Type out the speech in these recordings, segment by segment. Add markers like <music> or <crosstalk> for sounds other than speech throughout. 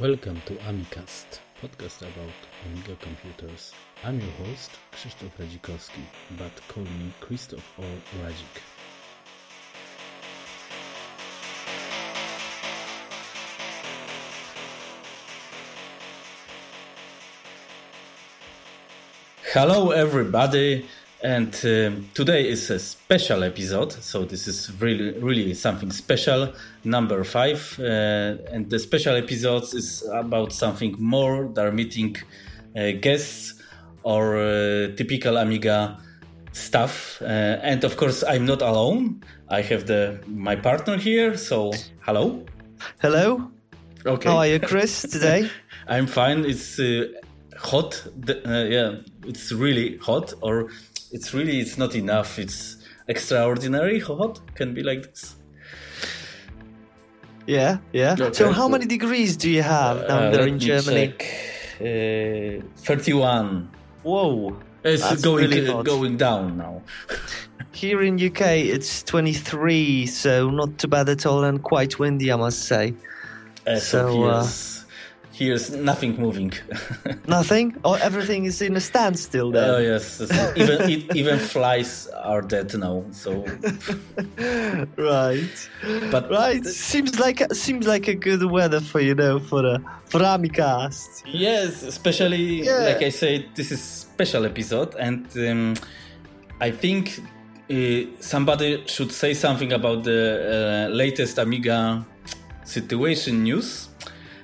Welcome to Amicast, podcast about Amiga computers. I'm your host, Krzysztof Radzikowski, but call me Krzysztof or Radzik. Hello, everybody, and um, today is a special episode. So this is really, really something special, number five, uh, and the special episodes is about something more. They're meeting uh, guests or uh, typical Amiga stuff, uh, and of course, I'm not alone. I have the my partner here. So hello. Hello. Okay. How are you, Chris, today? <laughs> I'm fine. It's uh, hot. Uh, yeah, it's really hot, or it's really it's not enough. It's extraordinary hot. Can be like this. yeah, yeah. Okay. So, how many degrees do you have down Uh, there in me Germany? check. Uh, Thirty-one. Whoa. It's That's going really uh, hot. going down now. <laughs> Here in UK, it's 23, so not too bad at all, and quite windy, I must say. Uh, so So, uh, here's nothing moving. <laughs> Nothing? Or everything is in a standstill there. Oh then? yes, even e- even flies are dead now. So, <laughs> right. but Right. Seems like seems like a good weather for you know for a for Amicast. Yes, especially Yeah. like I said, this is special episode, and um, I think uh, somebody should say something about the uh, latest Amiga situation news.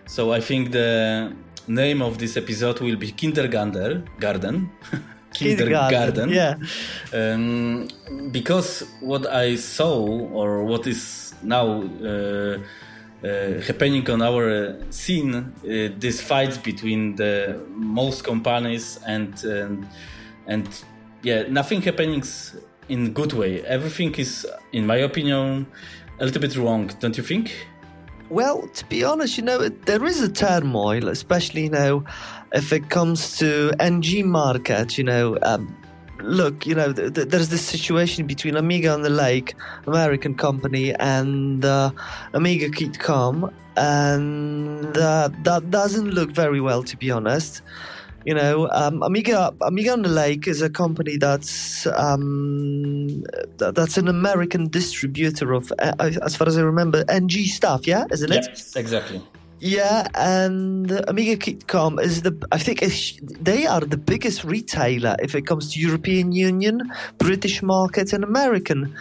So I think the name of this episode will be Kindergarten. Garden. <laughs> Kindergarten, yeah. Um, because what I saw, or what is now uh, uh, happening on our uh, scene, uh, this fights between the most companies and and and yeah, nothing happening in good way. Everything is, in my opinion, a little bit wrong. Don't you think? Well, to be honest, you know, there is a turmoil, especially, you know, if it comes to NG market, you know, um, look, you know, th- th- there's this situation between Amiga and the Lake, American company, and uh, Amiga Kitcom, and uh, that doesn't look very well, to be honest. You know, um, Amiga Amiga on the Lake is a company that's um, th- that's an American distributor of, uh, as far as I remember, NG stuff. Yeah, isn't it? exactly. Yeah, and Amiga Kitcom is the I think it's, they are the biggest retailer if it comes to European Union, British market, and American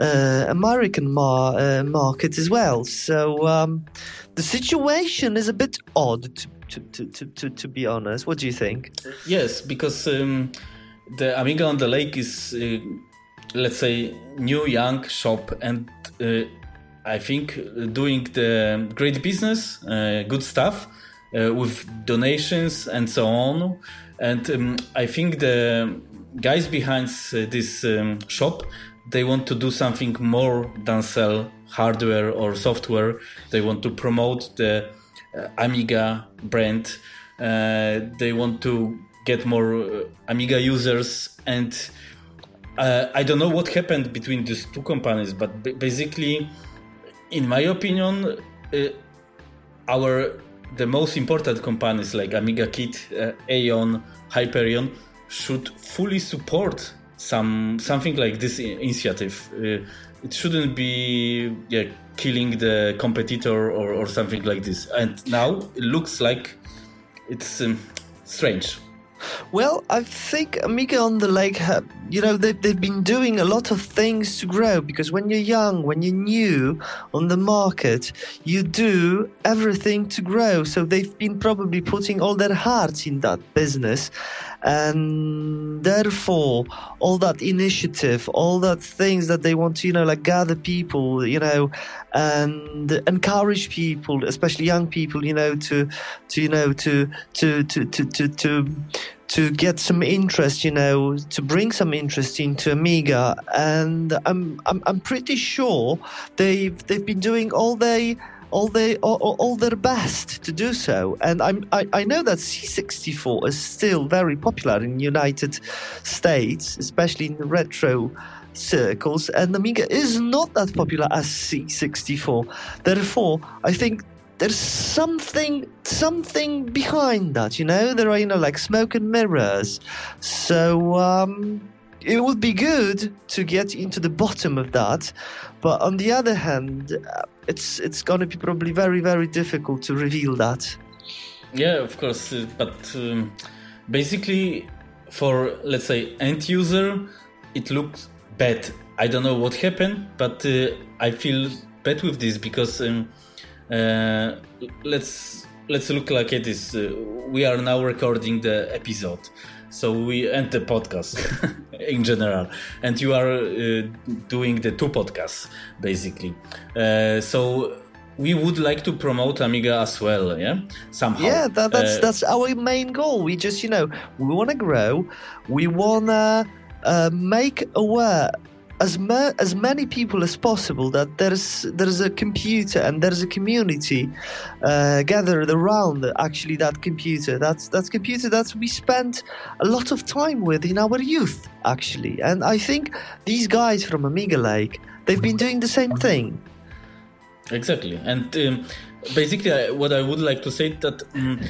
uh, American mar- uh, market as well. So um, the situation is a bit odd, to, to, to, to, be honest. What do you think? Yes, because um, the Amiga on the Lake is, uh, let's say, new young shop, and uh, I think doing the great business, uh, good stuff uh, with donations and so on. And um, I think the guys behind uh, this um, shop they want to do something more than sell hardware or software. They want to promote the Amiga brand. Uh, they want to get more uh, Amiga users, and uh, I don't know what happened between these two companies, but b- basically, in my opinion, uh, our the most important companies like Amiga Kit, uh, Aeon, Hyperion should fully support some something like this initiative. Uh, it shouldn't be yeah, killing the competitor or, or something like this. And now it looks like it's um, strange. Well, I think Amiga on the Lake, ha- you know, they've, they've been doing a lot of things to grow because when you're young, when you're new on the market, you do everything to grow. So they've been probably putting all their hearts in that business. And therefore, all that initiative, all that things that they want to, you know, like gather people, you know, and encourage people, especially young people, you know, to, to you know, to, to, to, to, to, to to get some interest, you know, to bring some interest into Amiga, and I'm I'm, I'm pretty sure they've they've been doing all they all they all, all- their best to do so, and I'm I, I know that C64 is still very popular in United States, especially in the retro circles, and Amiga is not that popular as C64. Therefore, I think there's something something behind that. You know, there are you know like smoke and mirrors. So um, it would be good to get into the bottom of that, but on the other hand, uh, it's it's going to be probably very very difficult to reveal that. Yeah, of course, uh, but um, basically, for let's say end user, it looks bad. I don't know what happened, but uh, I feel bad with this because um, uh, let's let's look like it is. Uh, we are now recording the episode, so we end the podcast <laughs> in general, and you are uh, doing the two podcasts basically. Uh, so we would like to promote Amiga as well, yeah, somehow. Yeah, that, that's Uh, that's our main goal. We just you know we want to grow, we want to uh, make aware as ma- as many people as possible that there's there's a computer and there's a community uh, gathered around actually that computer. That's that's computer that we spent a lot of time with in our youth actually, and I think these guys from Amiga Lake they've been doing the same thing. Exactly, and um, basically, I, what I would like to say that um,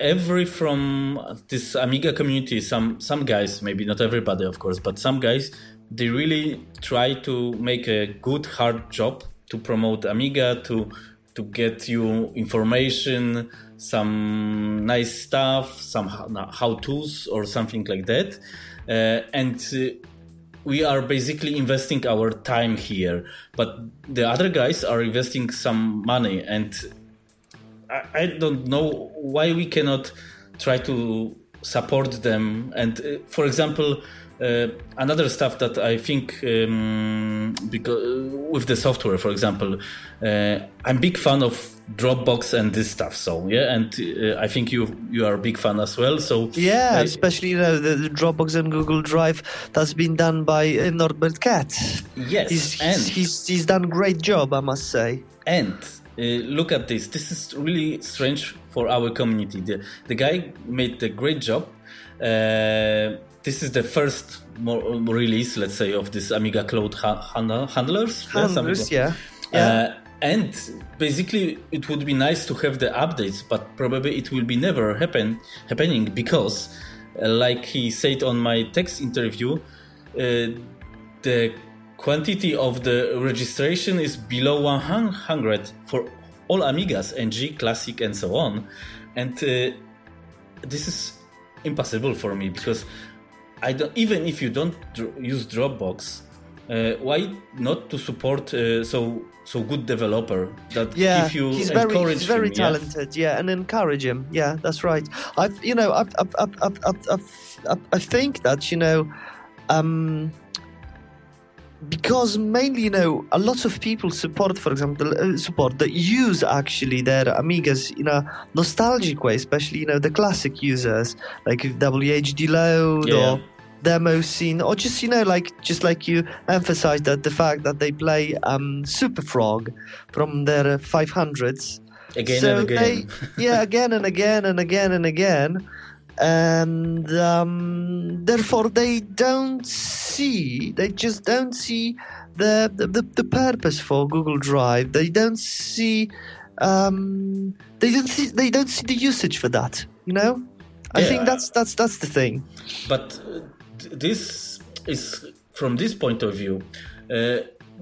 every from this Amiga community, some some guys, maybe not everybody, of course, but some guys, they really try to make a good hard job to promote Amiga to to get you information, some nice stuff, some how tos or something like that, uh, and. Uh, we are basically investing our time here, but the other guys are investing some money, and I, I don't know why we cannot try to support them. And uh, for example, uh, another stuff that I think um, because with the software, for example, uh, I'm big fan of Dropbox and this stuff. So yeah, and uh, I think you you are a big fan as well. So Yeah, I- especially you know the, the Dropbox and Google Drive that's been done by uh, Norbert Katz. yes, He's, and he's he's done great job, I must say. And uh, look at this. This is really strange for our community. The, the guy made a great job. Uh, this is the first more, release, let's say, of this Amiga Cloud ha- handlers. Yes, Handlers, Amiga- yeah, yeah. Uh, and basically, it would be nice to have the updates, but probably it will be never happen happening because, uh, like he said on my text interview, uh, the quantity of the registration is below 100 for all Amigas, NG, Classic, and so on, and uh, this is impossible for me because I don't even if you don't dr- use Dropbox, uh, why not to support uh, so so good developer that yeah, give you he's very encourage he's very him, talented. Yeah? and encourage him. Yeah, that's right. I've you know I've, I've, I've, I've, I've, I think that you know. Um, because mainly, you know, a lot of people support, for example, uh, support that use actually their Amigas in a nostalgic way, especially you know the classic users like WHDLoad Yeah. or demo scene, or just you know like just like you emphasized that the fact that they play um, Super Frog from their uh, 500s. again so and again. They, yeah, again and again and again and again. And um, therefore, they don't see, they just don't see the, the, the, purpose for Google Drive. They don't see, um, they don't see, they don't see the usage for that. You know, I Yeah. think that's that's that's the thing. But uh, this is from this point of view, uh,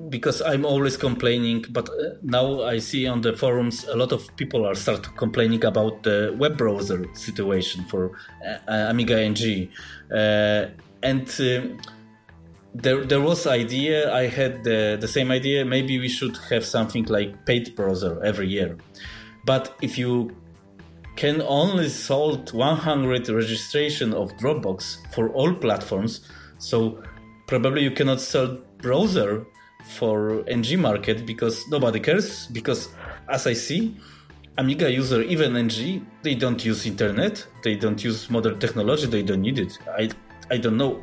because I'm always complaining. But uh, now I see on the forums a lot of people are start complaining about the web browser situation for uh, uh, Amiga NG, uh, and. um there, there was idea i had the, the same idea maybe we should have something like paid browser every year but if you can only sold 100 registration of Dropbox for all platforms. So probably you cannot sell browser for NG market because nobody cares. Because as I see, Amiga user, even NG, they don't use internet, they don't use modern technology, they don't need it. I I don't know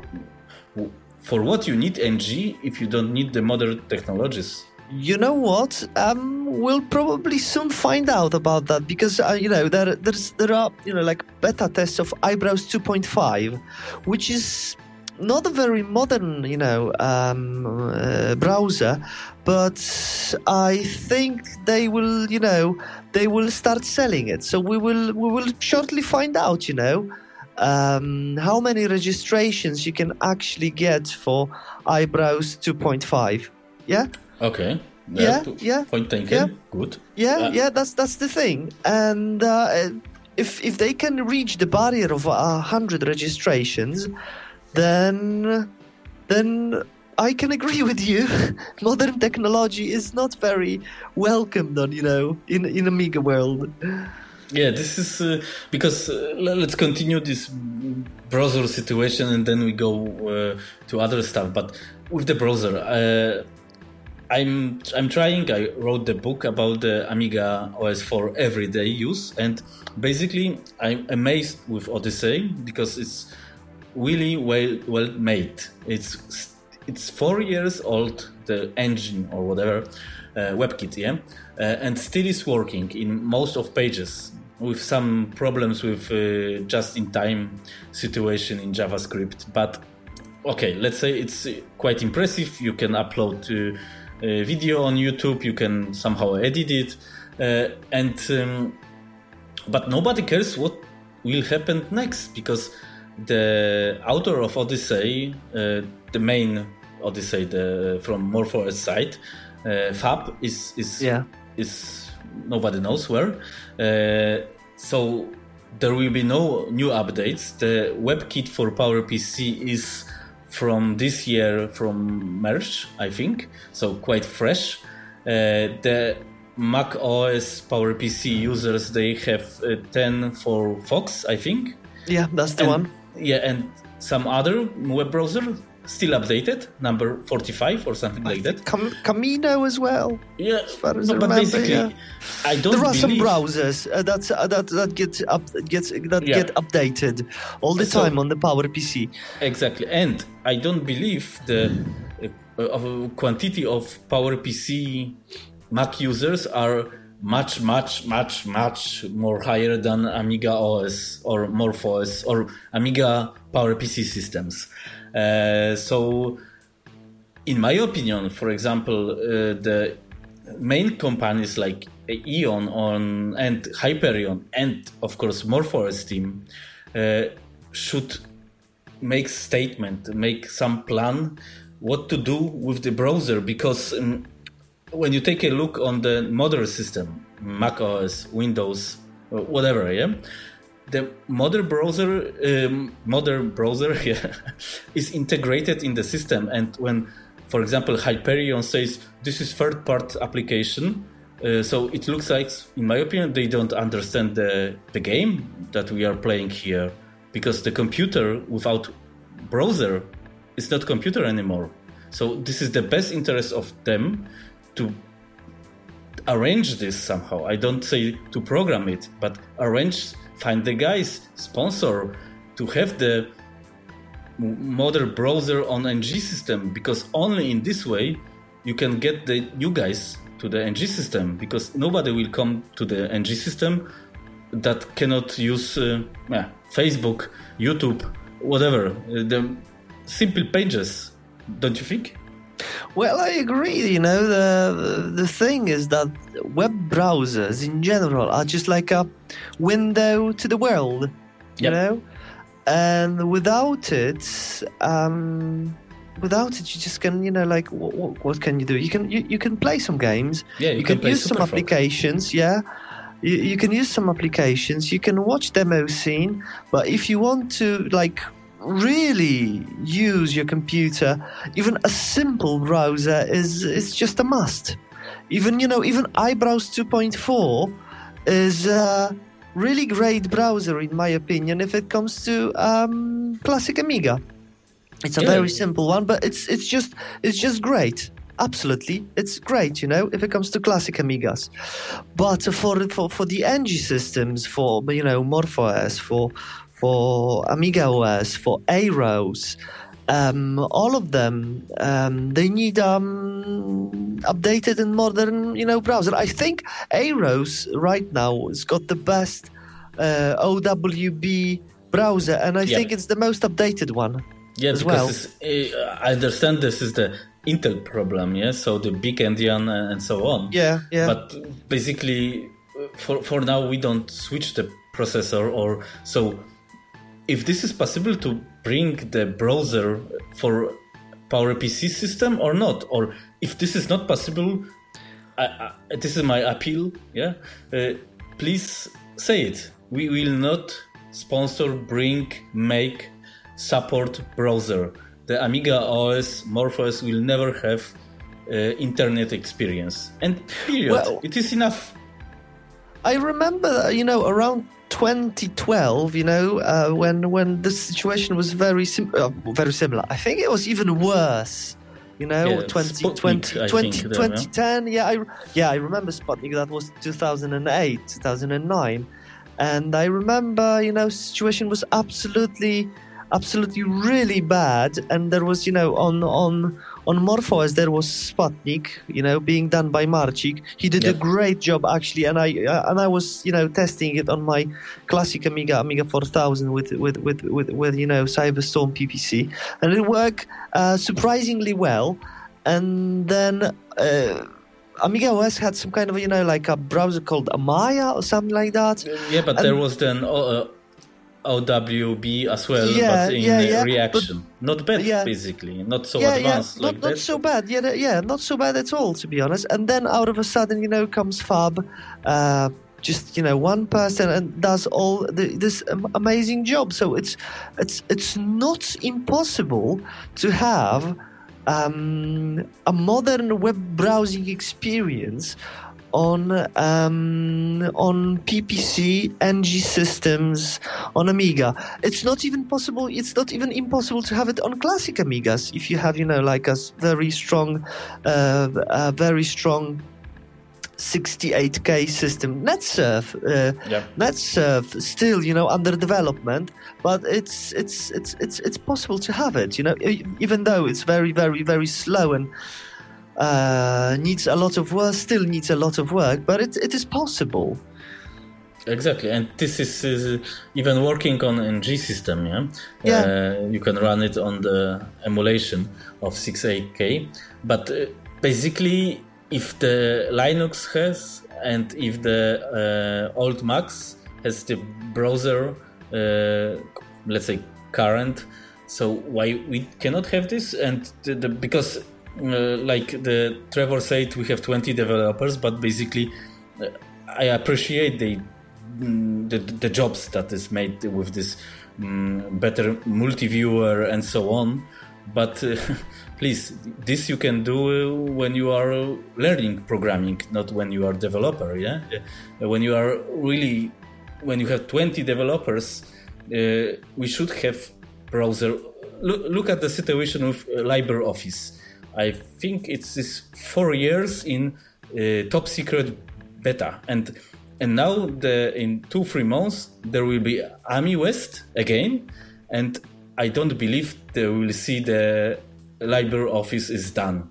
for what you need NG if you don't need the modern technologies. You know what? Um, we'll probably soon find out about that because uh, you know there there's there are you know like beta tests of IBrowse 2.5, which is not a very modern, you know, um, uh, browser, but I think they will, you know, they will start selling it. So we will we will shortly find out, you know, um, how many registrations you can actually get for IBrowse 2.5. Yeah. Okay. Yeah, yeah. Point taken. Yeah. Good. Yeah, Uh, yeah, that's that's the thing. And uh, if if they can reach the barrier of a hundred registrations, then then I can agree with you. <laughs> Modern technology is not very welcomed on you know in in Amiga world. Yeah, this is uh, because uh, let's continue this browser situation and then we go uh, to other stuff. But with the browser, uh, I'm I'm trying. I wrote the book about the Amiga OS for everyday use, and basically I'm amazed with Odyssey because it's really well well made. It's it's four years old, the engine or whatever, uh, WebKit, yeah, uh, and still is working in most of pages with some problems with uh, just-in-time situation in JavaScript. But okay, let's say it's quite impressive. You can upload uh, a video on YouTube. You can somehow edit it, uh, and um, but nobody cares what will happen next because the author of Odyssey, uh, the main Odyssey the, from MorphOS side, uh, Fab is is Yeah. is nobody knows where. Uh, so there will be no new updates. The WebKit for PowerPC is from this year from March, I think. So quite fresh. Uh, the Mac OS PowerPC users they have uh, TenFourFox, I think. Yeah, that's the And- one. Yeah, and some other web browser still updated, number 45 or something like that. Cam- Camino as well. Yeah, far as no, I but remember, basically, yeah. I don't there are some browsers uh, that uh, that that get up gets that Yeah. get updated all the So- time on the PowerPC. Exactly, and I don't believe the uh, of quantity of PowerPC Mac users are much, much, much, much more higher than Amiga OS or MorphOS or Amiga PowerPC systems. Uh, so, in my opinion, for example, uh, the main companies like Eon on and Hyperion and of course MorphOS team uh, should make statement, make some plan what to do with the browser because um, when you take a look on the modern system, Mac OS, Windows, whatever, yeah, the modern browser, um, modern browser, <laughs> yeah, is integrated in the system. And when, for example, Hyperion says this is third-part application, uh, so it looks like, in my opinion, they don't understand the the game that we are playing here, because the computer without browser is not computer anymore. So this is the best interest of them to arrange this somehow. I don't say to program it, but arrange, find the guys, sponsor to have the modern browser on NG system because only in this way you can get the new guys to the NG system because nobody will come to the NG system that cannot use uh, yeah, Facebook, YouTube, whatever, uh, the simple pages. Don't you think? Well, I agree. You know, the the thing is that web browsers in general are just like a window to the world. You know, and without it, um, without it, you just can, you know, like what, what, what can you do? You can you, you can play some games. Yeah, you, you can, can use some Superfrog. applications yeah you, you can use some applications you can watch demo scene but if you want to like really use your computer. Even a simple browser is is just a must. Even you know even ibrowse 2.4 is a really great browser in my opinion if it comes to um, classic amiga. It's a Yeah. very simple one but it's it's just it's just great. Absolutely. It's great you know if it comes to classic amigas. But for for, for the ng systems for you know morphos for for amiga os for aros um, all of them um, they need um, updated and modern you know browser i think aros right now has got the best uh, owb browser and i Yeah. think it's the most updated one Yeah, as because well. uh, I understand this is the Intel problem, yeah. So the big endian and so on. Yeah, yeah. But basically, for for now, we don't switch the processor, or so. If this is possible to bring the browser for PowerPC system or not, or if this is not possible, I, I, this is my appeal. Yeah, uh, please say it. We will not sponsor, bring, make, support browser. The Amiga OS MorphOS will never have uh, internet experience. And period. Well- it is enough. I remember, you know, around 2012, you know, uh, when when the situation was very sim- uh, very similar. I think it was even worse. You know, Yeah, 20, Sputnik, 20, I 20 think, 2010. Yeah, I yeah I remember Sputnik. That was 2008, 2009, and I remember, you know, situation was absolutely, absolutely really bad. And there was, you know, on on on MorphOS there was Sputnik, you know, being done by Marcik. He did a great job actually, and I uh, and I was, you know, testing it on my classic Amiga, Amiga 4000 with with with with, with you know Cyberstorm PPC, and it worked uh, surprisingly well. And then. Uh, Amiga OS had some kind of, you know, like a browser called Amaya or something like that. Yeah, but there was then uh, OWB as well, Yeah, but in yeah, yeah, reaction. not bad, yeah. basically. Not so yeah, advanced yeah, like not, that. not so bad. Yeah, yeah, not so bad at all, to be honest. And then out of a sudden, you know, comes Fab, uh, just you know, one person and does all the, this amazing job. So it's it's it's not impossible to have um, a modern web browsing experience on um, on PPC, NG systems, on Amiga. It's not even possible. It's not even impossible to have it on classic Amigas if you have, you know, like a very strong, uh, a very strong 68k system. NetSurf, uh, Yeah. NetSurf, still, you know, under development, but it's it's it's it's it's possible to have it. You know, even though it's very very very slow and uh, needs a lot of work, still needs a lot of work, but it, it is possible. Exactly, and this is uh, even working on NG system. Yeah, Yeah. Uh, you can run it on the emulation of 68K. But uh, basically, if the Linux has and if the uh, old Macs has the browser, uh, let's say current, so why we cannot have this? And the, the, because, uh, like the Trevor said, we have 20 developers, but basically. Uh, I appreciate the mm, the, the jobs that is made with this mm, better multi-viewer and so on. But uh, <laughs> please this you can do when you are learning programming not when you are developer yeah? Uh, when you are really when you have 20 developers uh, we should have browser. Look, look at the situation with uh, LibreOffice I think it's this four years in uh, top secret beta and and now the in two three months there will be AmiWest again and I don't believe they will see the LibreOffice is done.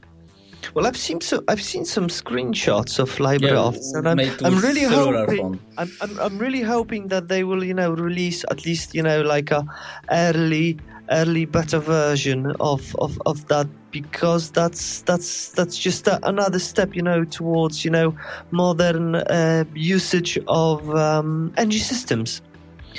Well, I've seen so I've seen some screenshots of LibreOffice, Yeah, and I'm, I'm really hoping. I'm, I'm I'm really hoping that they will you know release at least you know like a early early beta version of, of, of that because that's that's that's just a, another step you know towards you know modern uh, usage of um, NG systems.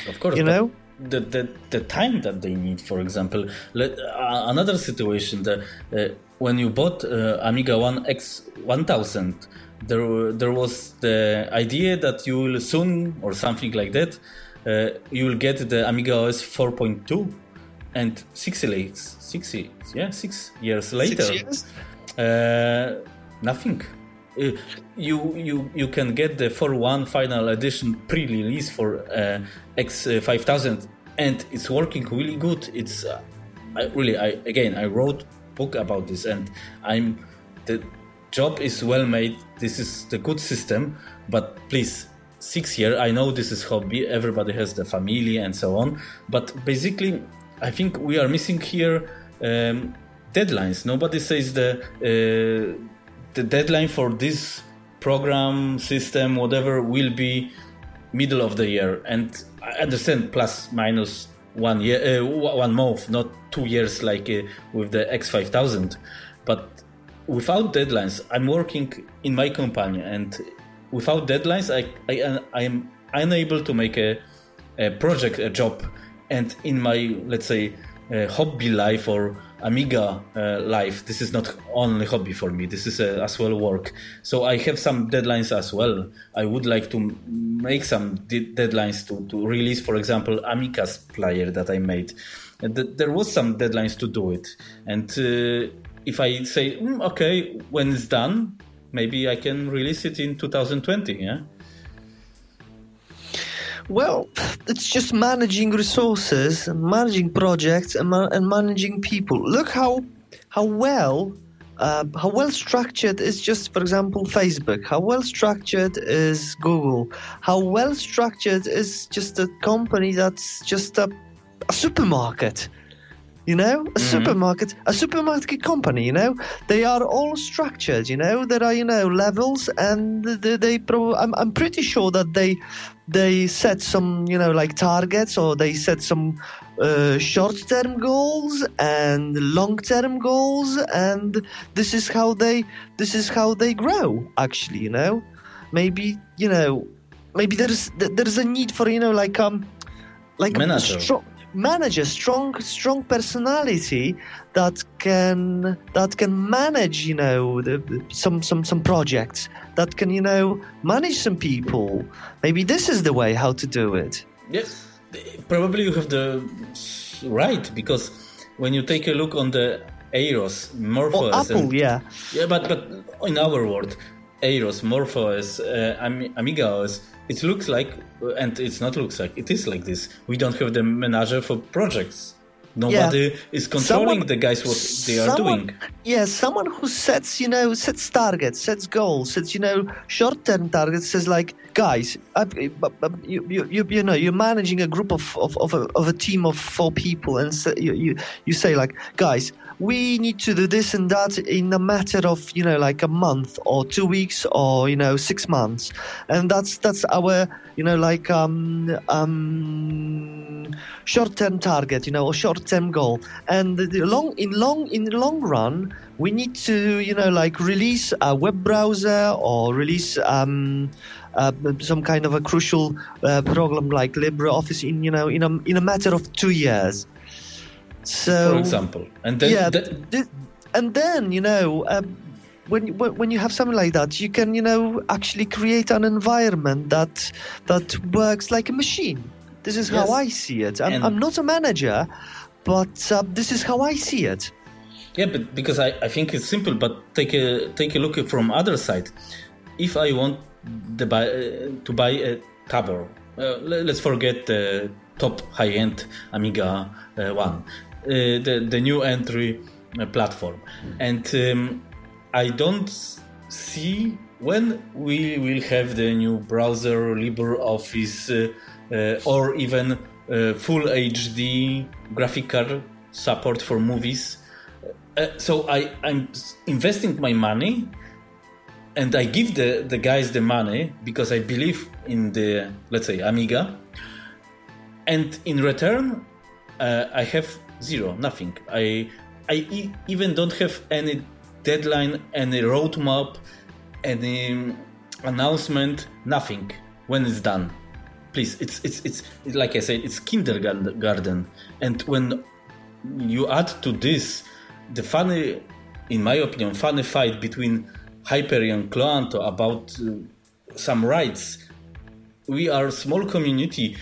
Of course, You know? the, the the time that they need. For example, let, uh, another situation that uh, when you bought uh, Amiga One X one thousand, there there was the idea that you will soon or something like that. Uh, you will get the Amiga OS 4.2 and six years, six years, yeah, six years later, Six years? uh, nothing. Uh, you you you can get the 4.1 final edition pre-release for uh, X5000, and it's working really good. It's uh, I, really I again I wrote book about this, and I'm the job is well made. This is the good system, but please six year. I know this is hobby. Everybody has the family and so on, but basically I think we are missing here um, deadlines. Nobody says the uh, the deadline for this program system, whatever, will be middle of the year. And I understand plus minus one year, uh, one month, not two years like uh, with the X5000. But without deadlines, I'm working in my company, and without deadlines, I I I am unable to make a, a project, a job, and in my let's say uh, hobby life or Amiga uh, life. This is not only hobby for me. This is uh, as well work. So I have some deadlines as well. I would like to make some de- deadlines to, to release, for example, Amica's player that I made. Th- there was some deadlines to do it. And uh, if I say, mm, okay, when it's done, maybe I can release it in 2020. Yeah. Well, it's just managing resources, managing projects, and, ma- and managing people. Look how how well uh, how well structured is just, for example, Facebook. How well structured is Google. How well structured is just a company that's just a, a supermarket you know a mm-hmm. supermarket a supermarket company you know they are all structured you know there are you know levels and they, they I'm, I'm pretty sure that they they set some you know like targets or they set some uh, short-term goals and long-term goals and this is how they this is how they grow actually you know maybe you know maybe there's there's a need for you know like um like Manager. strong manage a strong strong personality that can that can manage you know the, some some some projects that can you know manage some people maybe this is the way how to do it yes probably you have the right because when you take a look on the AROS, Morpho, Apple, and, yeah, yeah, but but in our world, AROS, Morpho, uh, it looks like, and it's not looks like, it is like this. We don't have the manager for projects. Nobody yeah. is controlling someone, the guys what they are doing. Yeah, someone who sets, you know, sets targets, sets goals, sets, you know, short-term targets. Says like, guys, you, you, you, you know, you're managing a group of of, of, a, of a team of four people, and so you, you you say like, guys, we need to do this and that in a matter of you know like a month or two weeks or you know six months. And that's that's our you know like um um short-term target you know or short-term goal. And the long in long in the long run we need to you know like release a web browser or release um uh, some kind of a crucial uh, program like LibreOffice in you know in a in a matter of two years so, for example, and then yeah, th- and then you know, um, when when you have something like that, you can you know actually create an environment that that works like a machine. This is yes. how I see it. I'm, I'm not a manager, but uh, this is how I see it. Yeah, but because I, I think it's simple, but take a take a look from other side. If I want the buy, uh, to buy a Tabor, uh, let's forget the top high end Amiga uh, one. Uh, the the new entry uh, platform, and um, I don't see when we will have the new browser LibreOffice uh, or even full HD graphic card support for movies. Uh, so I, I'm investing my money and I give the, the guys the money because I believe in the, let's say, Amiga. And in return, uh, I have zero, nothing. I I e- even don't have any deadline, any roadmap, any announcement, nothing. When it's done, please. It's it's it's like I said, it's kindergarten, and when you add to this the funny, in my opinion, funny fight between Hyperion and Cloanto about uh, some rights. We are a small community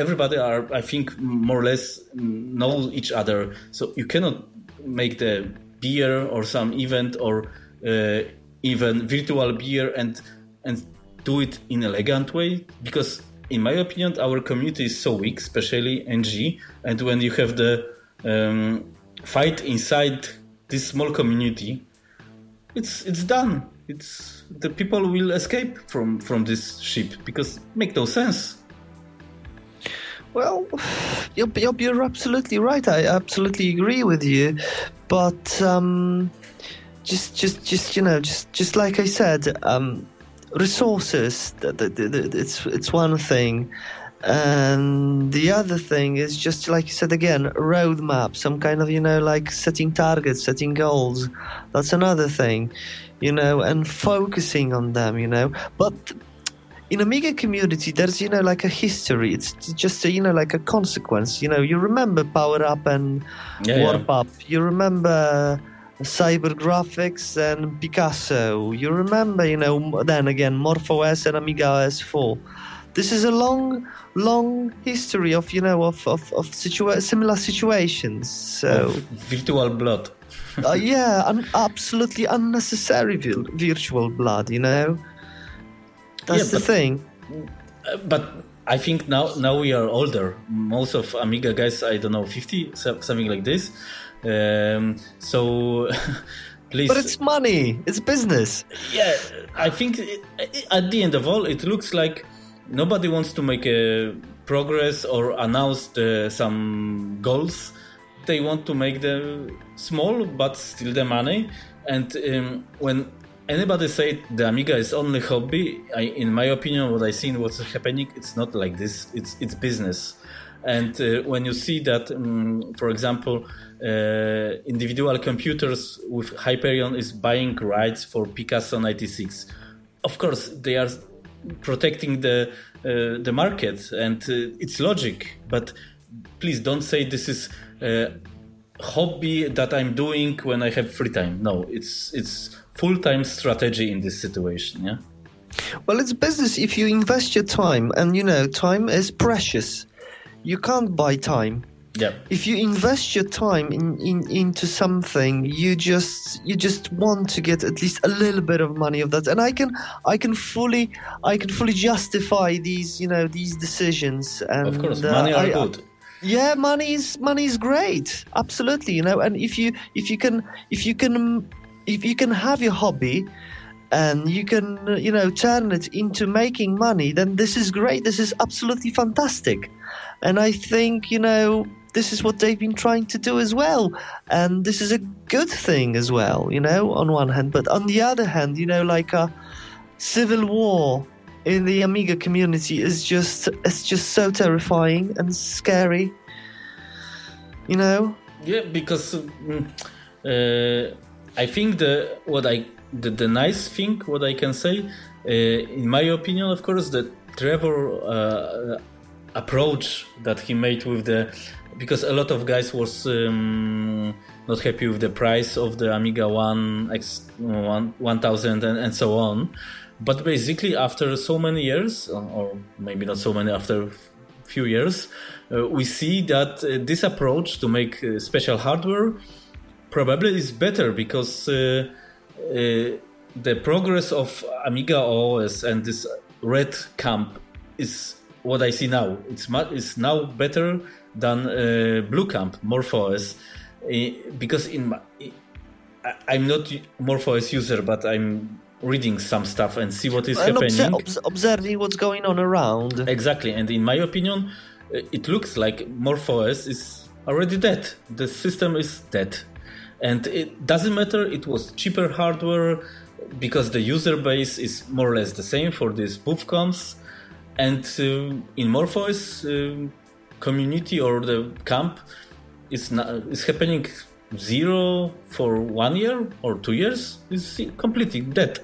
everybody are i think more or less know each other. So you cannot make the beer or some event or uh, even virtual beer and and do it in elegant way because in my opinion our community is so weak especially ng and when you have the um, fight inside this small community it's it's done. It's the people will escape from from this ship because make no sense well, you're, you're, absolutely right. I absolutely agree with you. But um, just, just, just you know, just, just like I said, um, resources. It's, it's one thing, And the other thing is just like you said again, roadmap, some kind of, you know, like setting targets, setting goals. That's another thing, you know, and focusing on them, you know. But in Amiga community, there's, you know, like a history. It's just, a, you know, like a consequence. You know, you remember Power Up and Yeah, Warp yeah. Up. You remember CyberGraphX and Picasso. You remember, you know, then again, MorphOS and Amiga OS 4. This is a long, long history of, you know, of, of, of situa- similar situations. So, Virtual blood. uh, yeah, un- absolutely unnecessary vir- virtual blood, you know? That's Yeah, the but- thing. Uh, but I think now now we are older. Most of Amiga guys, I don't know, 50, something like this. Um, so <laughs> please. But it's money, it's business. yeah, I think it- at the end of all, it looks like nobody wants to make a progress or announce the, some goals. They want to make them small, but still the money. And um, when anybody say the Amiga is only hobby, I, in my opinion, what I seen what's happening, it's not like this. It's it's business. And uh, when you see that, um, for example, uh, individual computers with Hyperion is buying rights for Picasso 96, of course they are protecting the uh, the market, and uh, it's logic. But please don't say this is a hobby that I'm doing when I have free time. No, it's it's full time strategy in this situation. Yeah. Well, it's business if you invest your time, and you know, time is precious. You can't buy time. Yeah. If you invest your time in, in into something, you just you just want to get at least a little bit of money of that. And I can I can fully I can fully justify these you know these decisions. And Of course, uh, money are I- good. yeah, money is money is great. Absolutely, you know. And if you if you can if you can if you can have your hobby and you can uh, you know turn it into making money, then this is great. This is absolutely fantastic. And I think you know this is what they've been trying to do as well. And this is a good thing as well, you know, on one hand. But on the other hand, you know, like a civil war in the Amiga community is just it's just so terrifying and scary. You know? Yeah, because mm, uh, I think the what I the, the nice thing what I can say, uh, in my opinion, of course, that Trevor uh, approach that he made with the because a lot of guys was um, not happy with the price of the Amiga One X one one thousand and, and so on. But basically, after so many years, or- or maybe not so many, after few years, uh, we see that uh, this approach to make uh, special hardware probably is better because uh, uh, the progress of Amiga OS and this red camp is what I see now. It's mu- it's now better than uh, blue camp MorphOS uh, because in my, I'm not MorphOS user, but I'm reading some stuff and see what is And happening. obs- observing what's going on around. Exactly, and in my opinion, uh, it looks like MorphOS is already dead. The system is dead, and it doesn't matter. It was cheaper hardware because the user base is more or less the same for these BoofCons, and uh, in MorphOS uh, community or the camp is not, is happening zero for one year or two years is completely dead.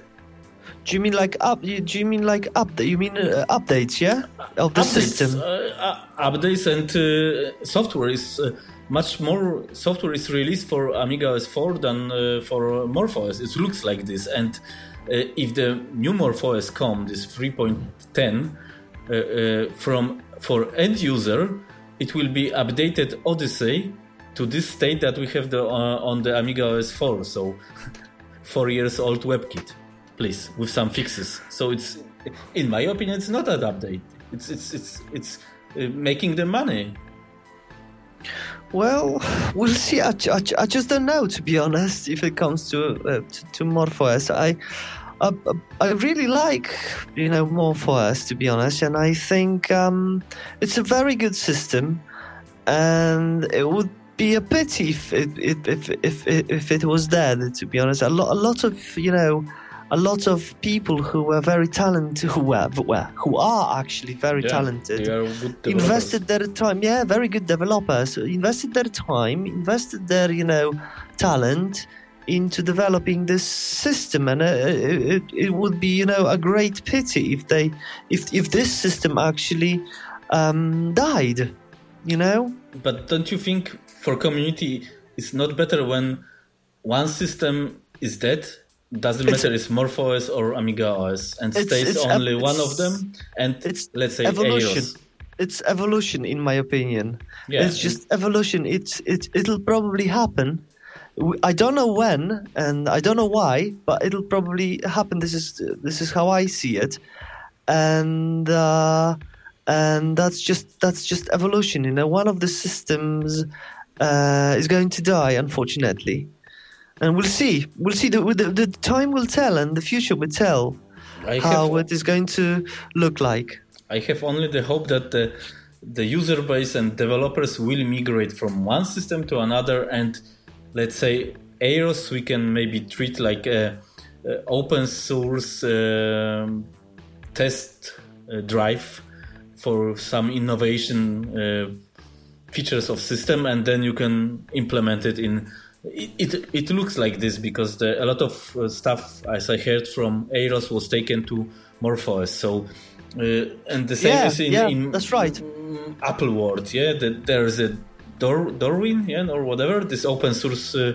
Do you mean like up? Do you mean like up? You mean uh, updates? Yeah, of the updates, system. uh, uh, updates and uh, software is uh, much more software is released for Amiga OS 4 than uh, for MorphOS. It looks like this, and uh, if the new MorphOS come, this 3.10 uh, uh, from for end user, it will be updated Odyssey to this state that we have the on the Amiga OS 4. So <laughs> four years old WebKit, please, with some fixes. So it's, in my opinion, it's not an update. It's it's it's it's making the money. Well, <sighs> we'll see. I, I, I just don't know, to be honest. If it comes to uh, to, to MorphOS, I, I I really like you know MorphOS, to be honest, and I think um, it's a very good system, and it would be a pity if if if if, if, if it was dead. To be honest, a lot a lot of you know a lot of people who were very talented, <laughs> who were, who are actually very Yeah, talented, they are good developers. invested their time. Yeah, very good developers. Invested their time, invested their you know talent into developing this system, and uh, it, it would be you know a great pity if they if if this system actually um, died. You know. But don't you think for community it's not better when one system is dead? Doesn't It's- matter it's MorphOS or Amiga OS and It's- stays it's only one of them and it's let's say evolution. EOS. It's evolution, in my opinion. Yeah. It's just evolution. It's it it'll probably happen. I don't know when, and I don't know why, but it'll probably happen. This is this is how I see it, and uh, and that's just that's just evolution. You know, one of the systems uh, is going to die, unfortunately, and we'll see. We'll see. The, the the time will tell, and the future will tell I how have it is going to look like. I have only the hope that the the user base and developers will migrate from one system to another and let's say AROS we can maybe treat like a, a open source um, test uh, drive for some innovation uh, features of system and then you can implement it in it, it, it looks like this because the, a lot of uh, stuff as i heard from AROS was taken to morphos so uh, and the same Yeah, is in, yeah, in that's right. apple world yeah that there's a Dor, Darwin yeah or whatever this open source uh,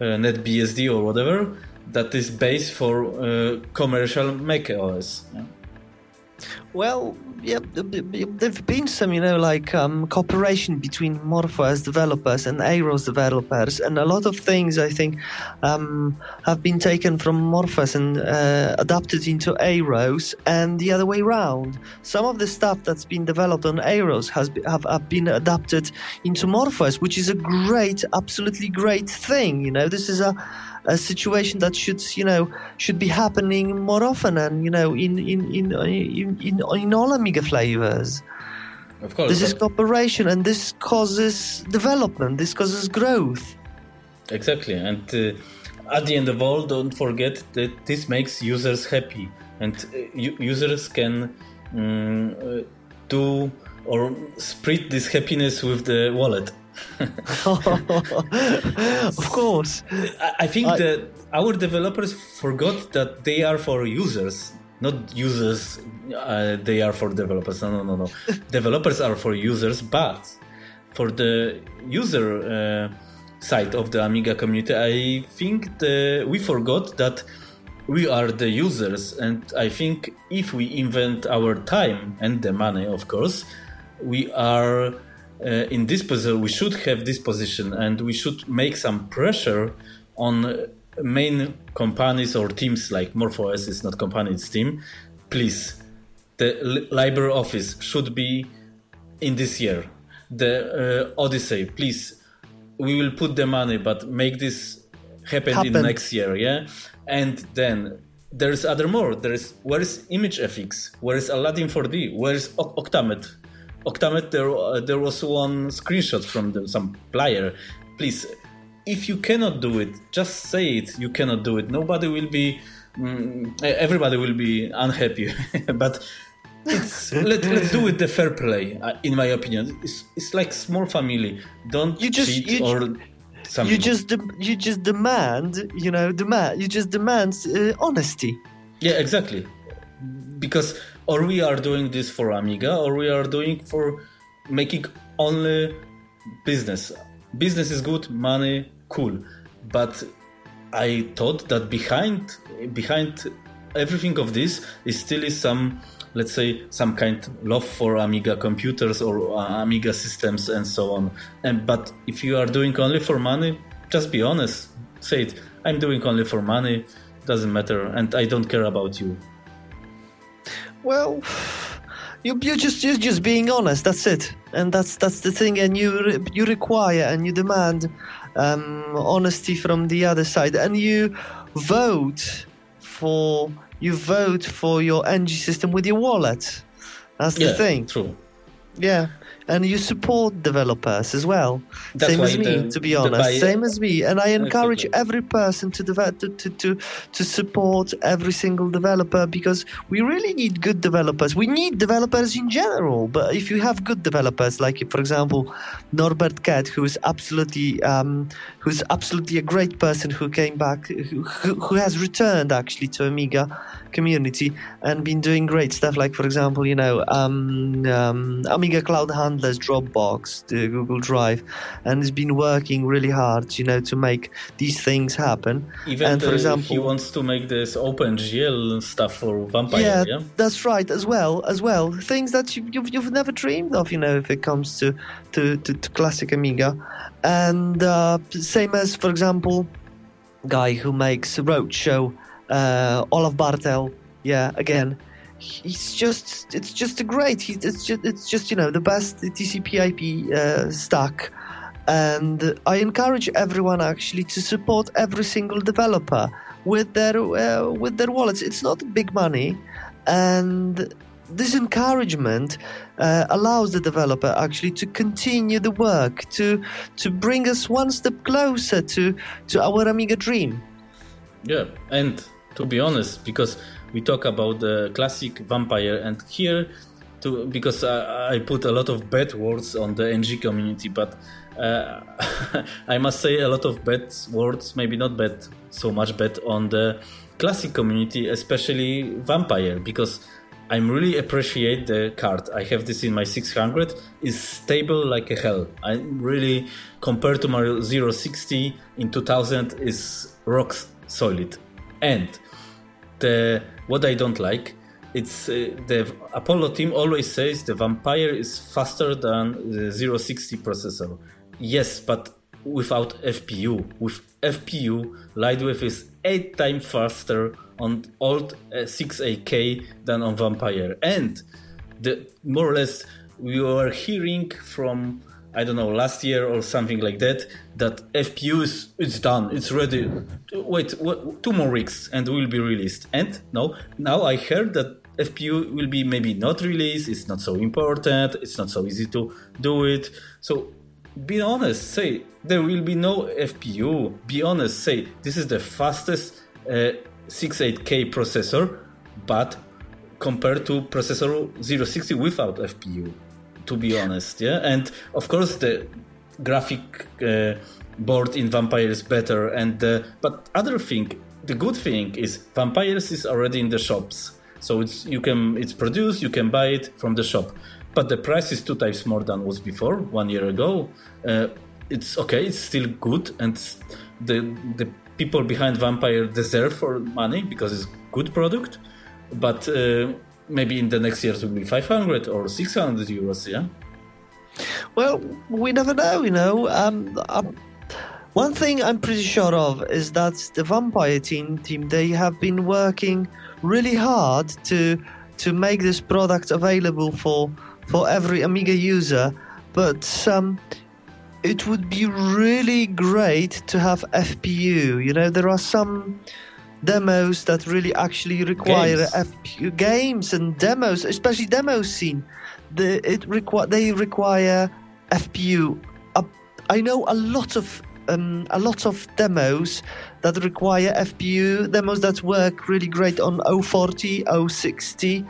uh, netbsd or whatever that is based for uh, commercial mac os yeah? Well, yeah, th- th- th- there've been some, you know, like um, cooperation between MorphOS developers and AROS developers, and a lot of things I think um, have been taken from MorphOS and uh, adapted into AROS, and the other way around. Some of the stuff that's been developed on AROS has be, have, have been adapted into MorphOS, which is a great, absolutely great thing. You know, this is a a situation that should you know should be happening more often and you know in in in in, in, in all amiga flavors. Of course. This is cooperation and this causes development. This causes growth. Exactly, and uh, at the end of all, don't forget that this makes users happy, and uh, users can uh, do or spread this happiness with the wallet. <laughs> of course I, think I- that our developers forgot that they are for users, not users. Uh, they are for developers. No, no, no, no. <laughs> developers are for users, but for the user uh, side of the Amiga community, I think the, we forgot that we are the users, and I think if we invent our time and the money, of course, we are uh, in this position. We should have this position, and we should make some pressure on main companies or teams like MorphOS is not company, it's team. Please, the LibreOffice should be in this year. The uh, Odyssey, please, we will put the money, but make this happen, in next year, yeah. And then there's other more. There is where is ImageFX? Where is Aladdin 4D? Where is Oc- OctaMED? OctaMED, there uh, there was one screenshot from the, some player. Please, if you cannot do it, just say it. You cannot do it. Nobody will be. Mm, everybody will be unhappy, <laughs> but it's let, let's do it the fair play uh, in my opinion it's, it's like small family don't You just- cheat you- or something you just de- you just demand you know demand you just demand uh, honesty yeah exactly because or we are doing this for amiga or we are doing for making only business. Business is good money cool. But i thought that behind behind everything of this is still is some let's say some kind love for amiga computers or uh, amiga systems and so on. And but if you are doing only for money just be honest. Say it i'm doing only for money. Doesn't matter and i don't care about you Well, you you're just you're just being honest. That's it, and that's that's the thing. And you re- you require and you demand um, honesty from the other side, and you vote for you vote for your NG system with your wallet. That's the yeah thing. true Yeah, and you support developers as well. That's Same as me, the- to be honest. buy- Same as me, and I encourage Exactly. every person to, develop, to, to to to support every single developer because we really need good developers. We need developers in general, but if you have good developers, like for example Norbert Kett, who is absolutely um, who's absolutely a great person who came back, who, who has returned actually to Amiga community and been doing great stuff. Like for example, you know, um, um, Amiga Cloud Handlers, Dropbox, the Google Drive, and he's been working really hard, you know, to make these things happen. Even and for he wants to make this OpenGL stuff for Vampire. yeah, Yeah, that's right as well as well things that you, you've, you've never dreamed of you know if it comes to to, to, to classic amiga and uh, same as for example guy who makes roadshow uh, Olaf Barthel yeah again he's just it's just a great he, it's just it's just you know the best tcp ip uh, stack and I encourage everyone actually to support every single developer with their uh, with their wallets. It's not big money, and this encouragement uh, allows the developer actually to continue the work to to bring us one step closer to to our Amiga dream. yeah. And to be honest, because we talk about the classic Vampire, and here, to because I, I put a lot of bad words on the NG community, but uh, <laughs> I must say a lot of bad words, maybe not bad so much bad on the classic community, especially Vampire, because I'm really appreciate the card. I have this in my 600. It's stable like a hell. I'm really compared to my 060 in 2000 is rock solid. And the what I don't like, it's uh, the Apollo team always says the Vampire is faster than the 060 processor. Yes, but without FPU. With FPU, Lightwave is eight times faster on old uh, 68K than on Vampire. And the more or less we were hearing from I don't know last year or something like that that FPU is it's done, it's ready. Wait, what, two more weeks and will be released. And no, now I heard that FPU will be maybe not released. It's not so important. It's not so easy to do it. So be honest. Say there will be no FPU. Be honest. Say this is the fastest uh, 68K processor, but compared to processor 060 without FPU. To be honest, yeah, and of course the graphic uh, board in Vampire is better, and uh, but other thing, the good thing is Vampires is already in the shops, so it's you can it's produced, you can buy it from the shop, but the price is two times more than was before one year ago. Uh, it's okay, it's still good, and the the people behind Vampire deserve for money because it's good product, but. Maybe in the next years it will be 500 or 600 euros yeah Well, we never know, you know. Um, um, one thing I'm pretty sure of is that the Vampire team team they have been working really hard to to make this product available for for every Amiga user, but um, it would be really great to have FPU. You know, there are some demos that really actually require Games. FPU games and demos, especially demo scene. The, it require they require FPU. Uh, I know a lot of um, a lot of demos that require FPU demos that work really great on 040, 060,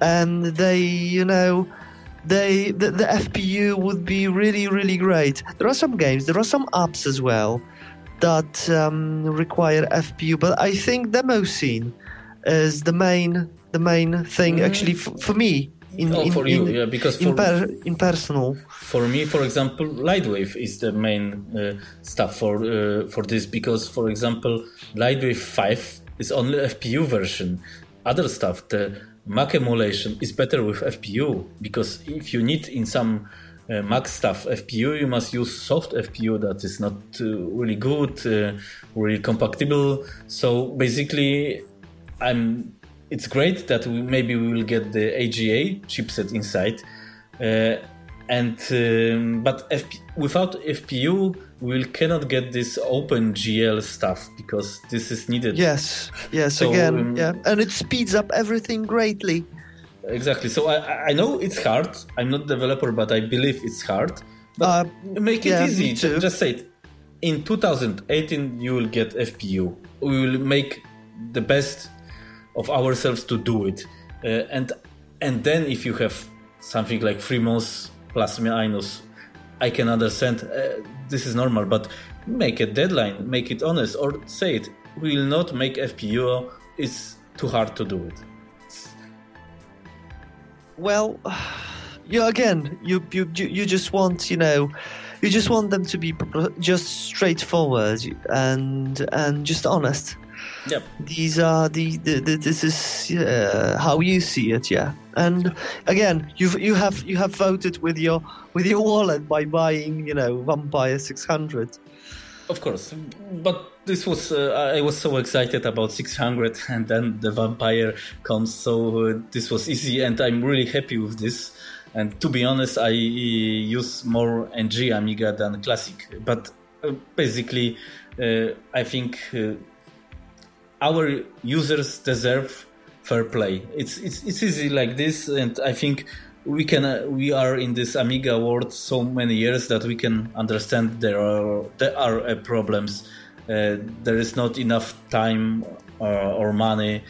and they you know they the, the FPU would be really really great. There are some games, there are some apps as well that um, require FPU, but I think demo scene is the main the main thing Mm. actually for, for me. In, oh in, for you in, yeah because in, per, in personal. for me for example lightwave is the main uh, stuff for uh, for this because for example lightwave 5 is only fpu version other stuff the mac emulation is better with fpu because if you need in some uh, mac stuff fpu you must use soft fpu that is not uh, really good uh, really compatible so basically i'm it's great that we, maybe we will get the AGA chipset inside, uh, and um, but FP, without FPU we will cannot get this OpenGL stuff because this is needed. Yes, yes. So, again, um, yeah, and it speeds up everything greatly. Exactly. So I I know it's hard. I'm not developer, but I believe it's hard. But Uh, make it yeah, easy. me. Just say it. In 2018, you will get FPU. We will make the best of ourselves to do it, uh, and and then if you have something like three months plus minus, I can understand. Uh, this is normal, but make a deadline, make it honest, or say it. We will not make FPU. It's too hard to do it. Well, <sighs> you again, you, you you you just want you know, you just want them to be just straightforward and and just honest. Yep. These are the, the, the this is uh, how you see it, yeah. And again, you've you have you have voted with your with your wallet by buying you know Vampire 600. Of course, but this was uh, I was so excited about 600, and then the vampire comes. So uh, this was easy, and I'm really happy with this. And to be honest, I uh, use more NG Amiga than Classic. But uh, basically, uh, I think uh, our users deserve fair play. It's it's it's easy like this, and I think we can uh, we are in this Amiga world so many years that we can understand there are there are uh, problems. Uh, there is not enough time uh, or money,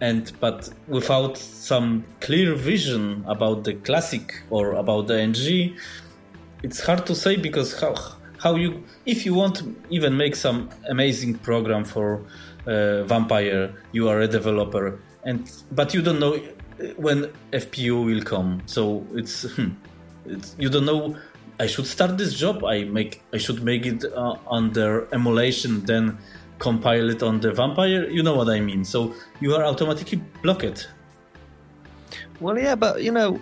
and but without some clear vision about the classic or about the NG, it's hard to say because how how you if you want to even make some amazing program for uh, Vampire, you are a developer, and but you don't know when FPU will come. So it's, <laughs> hmm, it's you don't know. I should start this job. I make I should make it uh, under emulation, then compile it on the Vampire. You know what I mean. So you are automatically blocked. Well, yeah, but you know,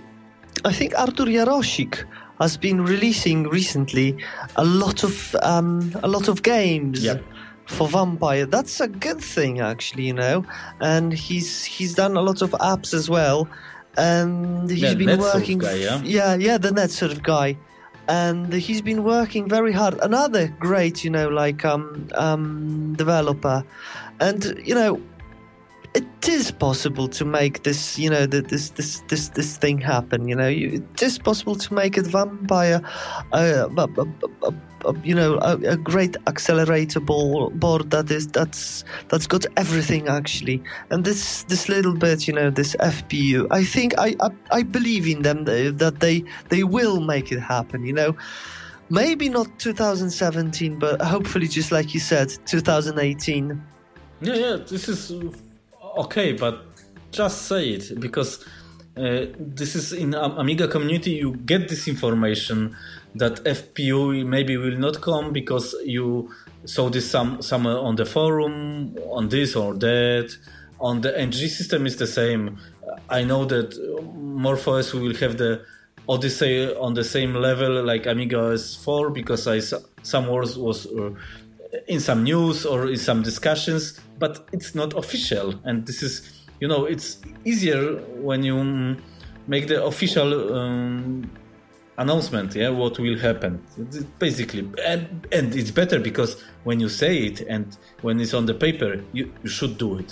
I think Artur Jarosik has been releasing recently a lot of um, a lot of games Yep. For Vampire. That's a good thing, actually, you know. And he's he's done a lot of apps as well, and he's Yeah, been working. guy, yeah? yeah, yeah, the net sort of guy. And he's been working very hard. Another great, you know, like um, um, developer, and you know, it is possible to make this, you know, this this this this thing happen. You know, it is possible to make a vampire, uh, a, a, a, you know, a, great accelerator board that is that's that's got everything actually. And this this little bit, you know, this FPU, I think I I, I believe in them that they they will make it happen. You know. Maybe not 2017, but hopefully, just like you said, 2018. Yeah, yeah, this is okay, but just say it because uh, this is in Amiga community. You get this information that FPU maybe will not come because you saw this some somewhere on the forum on this or that. On the NG system is the same. I know that MorphOS will have the Odyssey on the same level like Amiga OS4 because I some words was uh, in some news or in some discussions, but it's not official. And this is, you know, it's easier when you mm, make the official um, announcement, yeah, what will happen. Basically, and and it's better because when you say it and when it's on the paper, you, you should do it.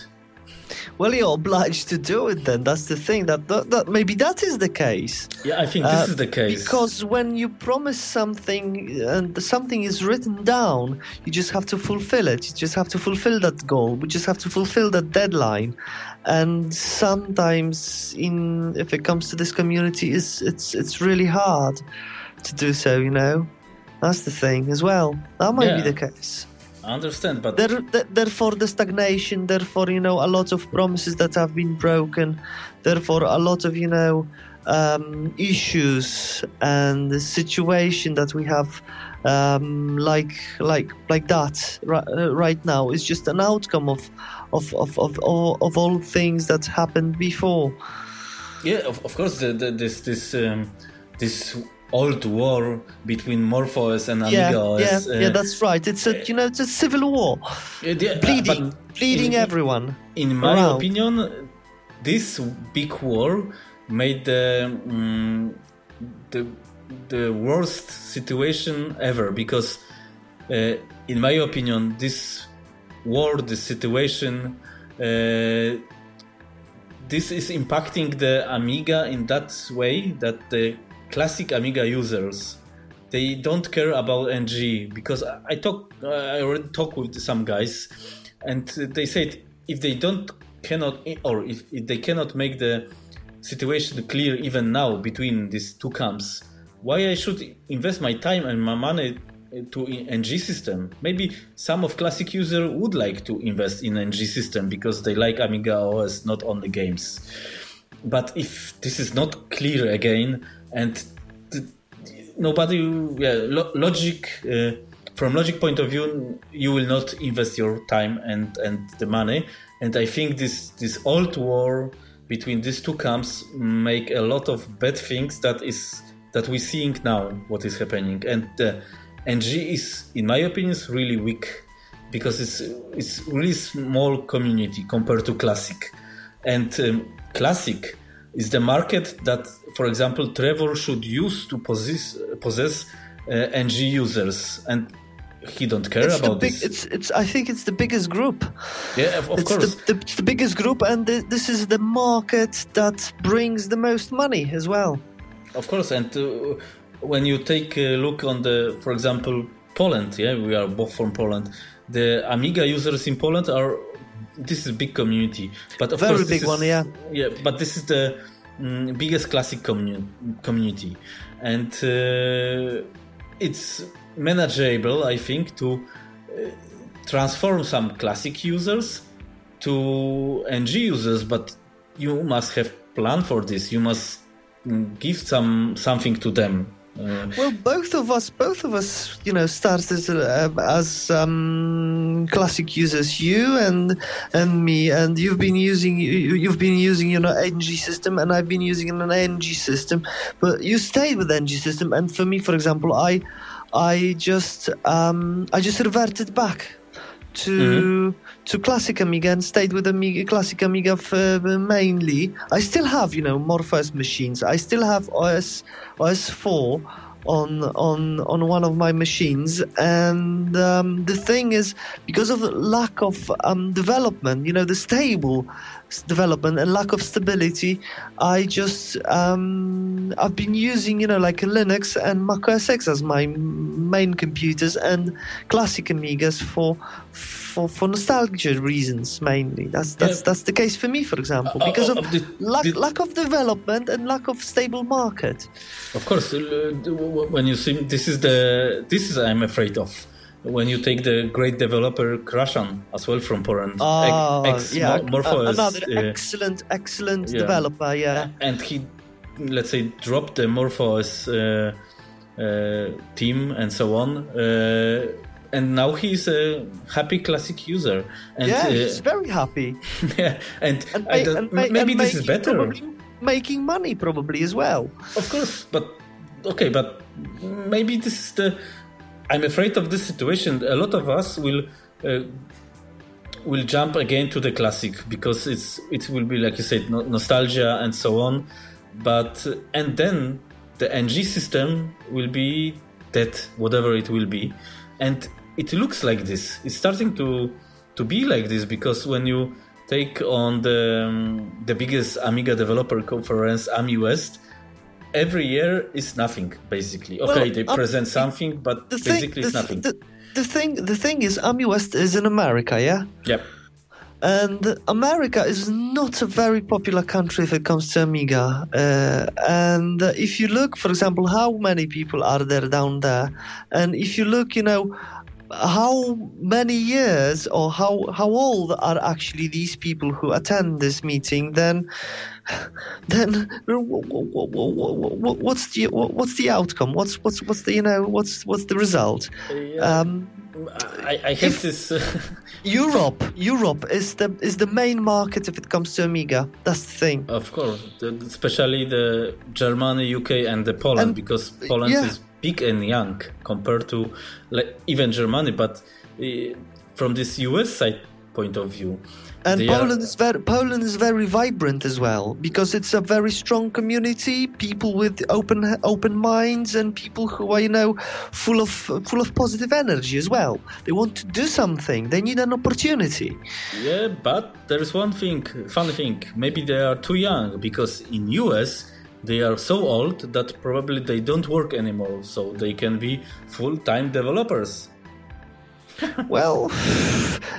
Well, you're obliged to do it then. That's the thing. That, that, that maybe that is the case. Yeah, I think this Uh, is the case. Because when you promise something and something is written down, you just have to fulfill it. You just have to fulfill that goal. We just have to fulfill that deadline. And sometimes, in if it comes to this community, it's it's it's really hard to do so. You know, that's the thing as well. That might be the case. I understand, but There, th- therefore, the stagnation. Therefore, you know, a lot of promises that have been broken. Therefore, a lot of you know um, issues and the situation that we have, um, like like like that right, uh, right now, is just an outcome of of of of, all, of all things that happened before. Yeah, of, of course, the, the, this this um, this old war between MorphOS and Amiga Yeah, yeah, uh, yeah. That's right. It's a you know it's a civil war, yeah, bleeding, bleeding in- everyone. In my around. opinion, this big war made the mm, the the worst situation ever because, uh, in my opinion, this war, this situation. Uh, this is impacting the Amiga in that way that the classic Amiga users they don't care about NG because I talk I already talked with some guys and they said if they don't cannot or if, if they cannot make the situation clear even now between these two camps why I should invest my time and my money to ng system? Maybe some of classic user would like to invest in ng system because they like amiga os not on the games. But if this is not clear again and nobody yeah lo- logic uh, from logic point of view you will not invest your time and and the money. And i think this this old war between these two camps make a lot of bad things that is that we're seeing now what is happening. And uh, ng is in my opinion is really weak because it's it's really small community compared to classic. And um, classic is the market that, for example, Trevor should use to possess, possess uh, NG users, and he don't care it's about big, this. It's, it's, I think it's the biggest group. Yeah, of, of it's course. The, the, it's the biggest group, and the, this is the market that brings the most money as well. Of course, and uh, when you take a look on the, for example, Poland, yeah, we are both from Poland. The Amiga users in Poland are this is a big community, but of very course, big is, one, yeah. Yeah, but this is the mm, biggest classic commu- community, and uh, it's manageable, I think, to uh, transform some classic users to NG users. But you must have plan for this. You must mm, give some something to them well, both of us, both of us, you know, started uh, as um, classic users. You and and me, and you've been using you, have been using you know NG system, and I've been using an NG system. But you stayed with NG system, and for me, for example, I I just um, I just reverted back to mm-hmm. To classic Amiga and stayed with Amiga classic Amiga for, mainly. I still have you know Morphos machines. I still have OS OS four on on on one of my machines and um, the thing is because of the lack of um, development you know the stable development and lack of stability i just um, i've been using you know like linux and mac os x as my main computers and classic amigas for for, for nostalgia reasons mainly. That's that's yeah. that's the case for me, for example, because uh, uh, of, the, lack, the, lack of development and lack of stable market. Of course, uh, when you see this is the this is I'm afraid of when you take the great developer Krashan as well from Poland. Oh, ex, yeah, Morphos, another uh, excellent, excellent yeah. developer. Yeah, and he, let's say, dropped the Morphos uh, uh, team and so on and now he's a happy classic user. And, yeah, uh, he's very happy. <laughs> yeah, and, and, and ma- maybe and this is better. Making money probably as well. Of course, but okay, but maybe this is the. I'm afraid of this situation. A lot of us will. Uh, will jump again to the classic because it's it will be like you said no, nostalgia and so on but and then the ng system will be dead whatever it will be and it looks like this. It's starting to to be like this because when you take on the um, the biggest Amiga developer conference, AmiWest, every year is nothing basically. Okay, well, they um, present something, but basically thing, it's nothing. The, the thing the thing is, AmiWest is in America, yeah. Yep. And America is not a very popular country if it comes to Amiga. Uh, and if you look, for example, how many people are there down there, and if you look, you know, how many years or how how old are actually these people who attend this meeting then <laughs> then what's the what's the outcome what's what's what's the you know what's what's the result yeah. um, I, I have this. Uh, <laughs> Europe, Europe is the is the main market if it comes to Amiga. That's the thing. Of course, especially the Germany, UK, and the Poland, and, because Poland yeah. is big and young compared to like, even Germany. But uh, from this US side point of view. And Poland are- is very Poland is very vibrant as well because it's a very strong community. People with open open minds and people who are you know full of full of positive energy as well. They want to do something. They need an opportunity. Yeah, but there is one thing, funny thing. Maybe they are too young because in US they are so old that probably they don't work anymore, so they can be full-time developers. <laughs> Well,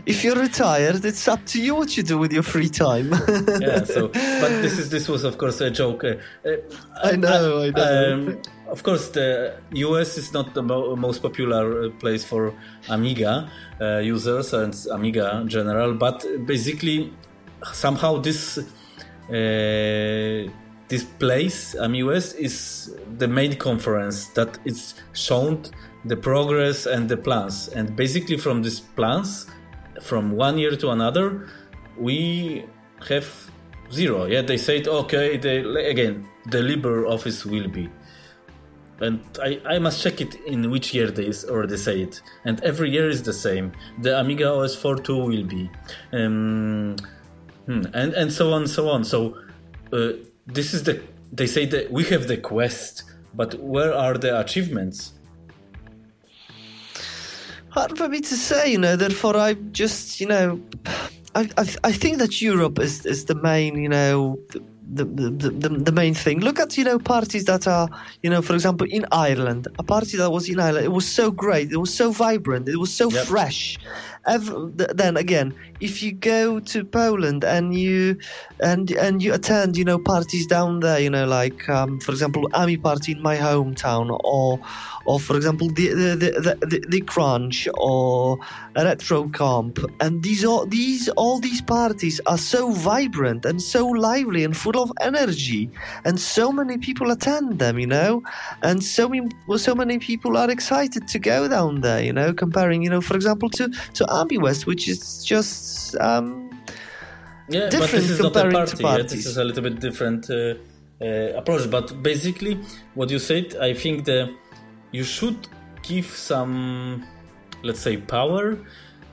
if you're retired, it's up to you what you do with your free time. <laughs> Yeah. So, but this is this was of course a joke. Uh, uh, I know, I know. Um, of course, the US is not the mo- most popular uh, place for Amiga uh, users and Amiga in general, but basically, somehow this uh, this place, AmiWest, is the main conference that it's shown the progress and the plans. And basically, from these plans, from one year to another, we have zero. Yeah, they said, okay, they, again, the Libre Office will be. And I, I must check it in which year they already say it. And every year is the same. The Amiga OS 4.2 will be. Um, hmm, and, and so on, so on. So uh, this is the, they say that we have the quest, but where are the achievements? Hard for me to say, you know. Therefore, I just, you know, I, I, I think that Europe is, is the main, you know, the, the, the, the, main thing. Look at, you know, parties that are, you know, for example, in Ireland, a party that was in Ireland, it was so great, it was so vibrant, it was so Yep. fresh. Then again, if you go to Poland and you and and you attend, you know, parties down there, you know, like um, for example, Ami party in my hometown, or or for example, the the the, the, the Crunch or Retro Camp, and these all these all these parties are so vibrant and so lively and full of energy, and so many people attend them, you know, and so many so many people are excited to go down there, you know, comparing, you know, for example, to to AmiWest, which is just um, Yeah, but different this is not a party. Yeah, this is a little bit different uh, uh, approach. But basically, what you said, I think that you should give some, let's say, power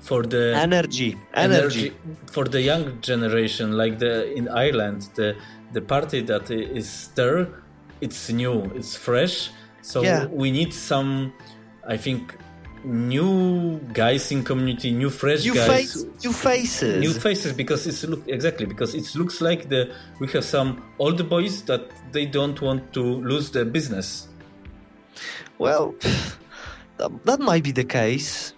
for the energy, energy. for the young generation, like the in Ireland, the the party that is there, it's new, it's fresh. So Yeah. we need some, I think, new guys in community, new fresh New guys face, new faces. new faces because it's look exactly because it looks like the we have some old boys that they don't want to lose their business. Well, that, that might be the case.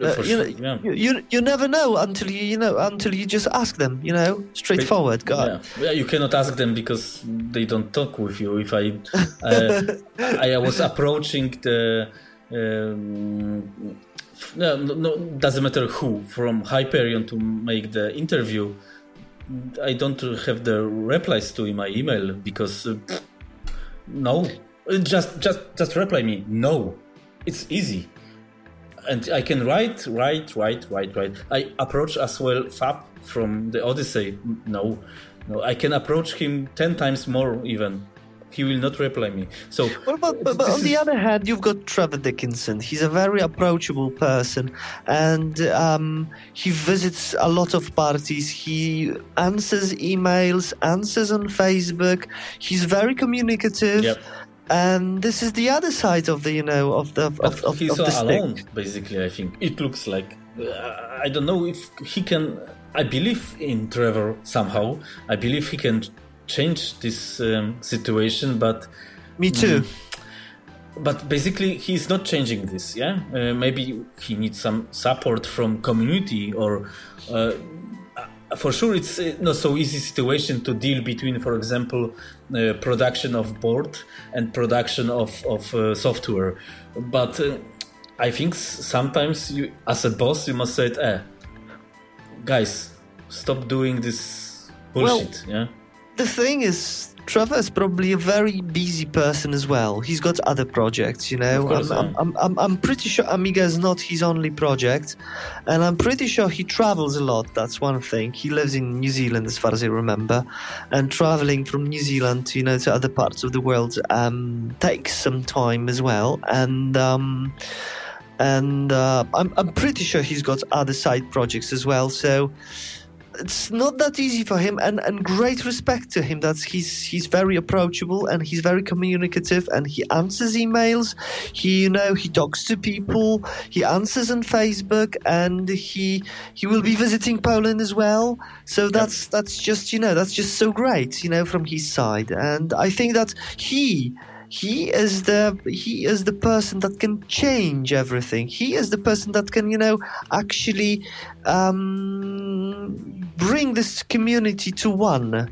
Uh, you, know, yeah. you, you you never know until you you know until you just ask them. You know, straightforward. God. Yeah. yeah, you cannot ask them because they don't talk with you. If I, uh, I, <laughs> I was approaching the, um, no, no, doesn't matter who from Hyperion to make the interview. I don't have the replies to in my email because uh, no, Uh, just just just reply me no. It's easy and I can write, write, write, write, write. I approach as well Fab from the Odyssey. No, no, I can approach him ten times more even. He will not reply me. So, Well, but, but, but on the other hand, you've got Trevor Dickinson. He's a very approachable person, and um, he visits a lot of parties. He answers emails, answers on Facebook. He's very communicative. Yep. And this is the other side of the, you know, of the but of, of, he's of the stick. alone. Basically, I think it looks like. Uh, I don't know if he can. I believe in Trevor somehow. I believe he can change this um, situation, but Me too. but basically he's not changing this yeah? Uh, maybe he needs some support from community or uh, for sure it's uh, not so easy situation to deal between for example uh, production of board and production of, of uh, software. But uh, i think sometimes you as a boss you must say eh, guys stop doing this bullshit yeah The thing is, Trevor is probably a very busy person as well. He's got other projects, you know. Course, I'm, yeah. I'm, I'm, I'm pretty sure Amiga is not his only project, and I'm pretty sure he travels a lot. That's one thing. He lives in New Zealand, as far as I remember, and traveling from New Zealand, to, you know, to other parts of the world um, takes some time as well. And um, and uh, I'm I'm pretty sure he's got other side projects as well. So it's not that easy for him and, and great respect to him that he's he's very approachable and he's very communicative and he answers emails. He you know he talks to people he answers on facebook and he he will be visiting poland as well. So that's that's just you know that's just so great you know from his side. And i think that he he is the he is the person that can change everything he is the person that can you know actually um, bring this community to one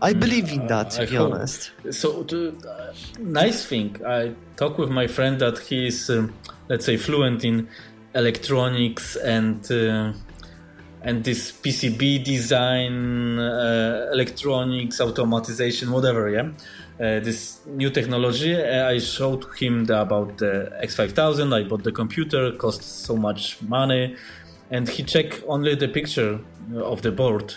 i mm, believe in that to uh, be hope. honest so the uh, nice thing i talk with my friend that he is um, let's say fluent in electronics and uh, and this PCB design, uh, electronics, automatization, whatever, yeah. Uh, this new technology. Uh, I showed him the, about the X5000. I bought the computer, cost so much money, and he checked only the picture of the board,